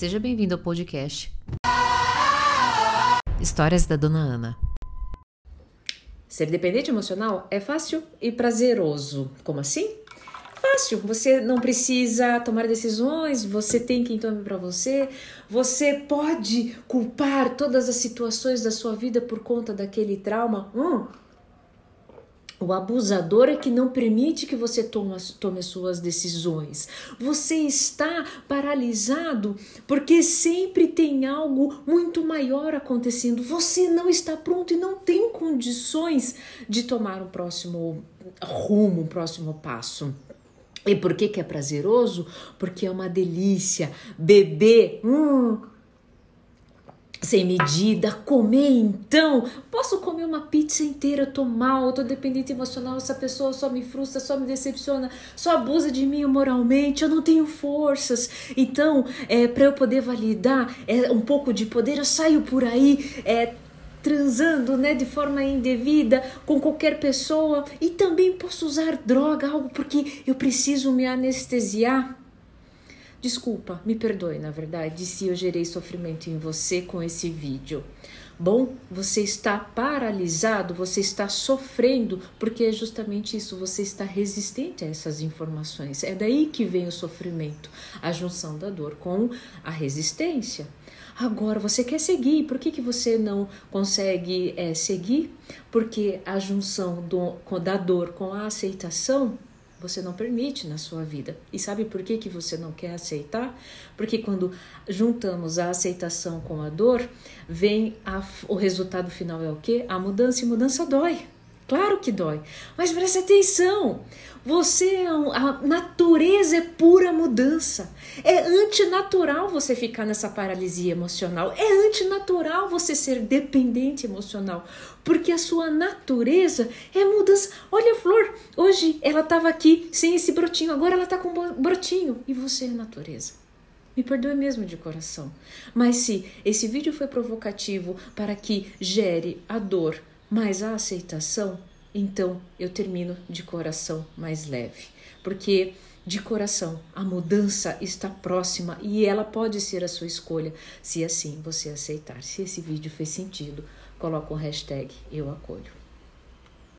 Seja bem-vindo ao podcast Histórias da Dona Ana. Ser dependente emocional é fácil e prazeroso. Como assim? Fácil, você não precisa tomar decisões, você tem quem tome para você, você pode culpar todas as situações da sua vida por conta daquele trauma. Hum, o abusador é que não permite que você tome, tome as suas decisões. Você está paralisado porque sempre tem algo muito maior acontecendo. Você não está pronto e não tem condições de tomar um próximo rumo, um próximo passo. E por que, que é prazeroso? Porque é uma delícia. Beber, hum, sem medida, comer então. Posso comer uma pizza inteira, eu tô mal, eu tô dependente emocional, essa pessoa só me frustra, só me decepciona, só abusa de mim moralmente, eu não tenho forças. Então, é, para eu poder validar é, um pouco de poder, eu saio por aí é, transando né, de forma indevida com qualquer pessoa e também posso usar droga, algo porque eu preciso me anestesiar. Desculpa, me perdoe, na verdade, se eu gerei sofrimento em você com esse vídeo. Bom, você está paralisado, você está sofrendo, porque é justamente isso, você está resistente a essas informações. É daí que vem o sofrimento, a junção da dor com a resistência. Agora, você quer seguir, por que, que você não consegue é, seguir? Porque a junção do, da dor com a aceitação você não permite na sua vida. E sabe por que, que você não quer aceitar? Porque quando juntamos a aceitação com a dor, vem a, o resultado final é o quê? A mudança e mudança dói. Claro que dói, mas preste atenção. Você é a natureza é pura mudança. É antinatural você ficar nessa paralisia emocional. É antinatural você ser dependente emocional, porque a sua natureza é mudança. Olha flor, hoje ela estava aqui sem esse brotinho, agora ela está com um brotinho e você é natureza. Me perdoe mesmo de coração. Mas se esse vídeo foi provocativo para que gere a dor, mas a aceitação, então eu termino de coração mais leve, porque de coração a mudança está próxima e ela pode ser a sua escolha, se assim você aceitar. Se esse vídeo fez sentido, coloca o hashtag eu acolho.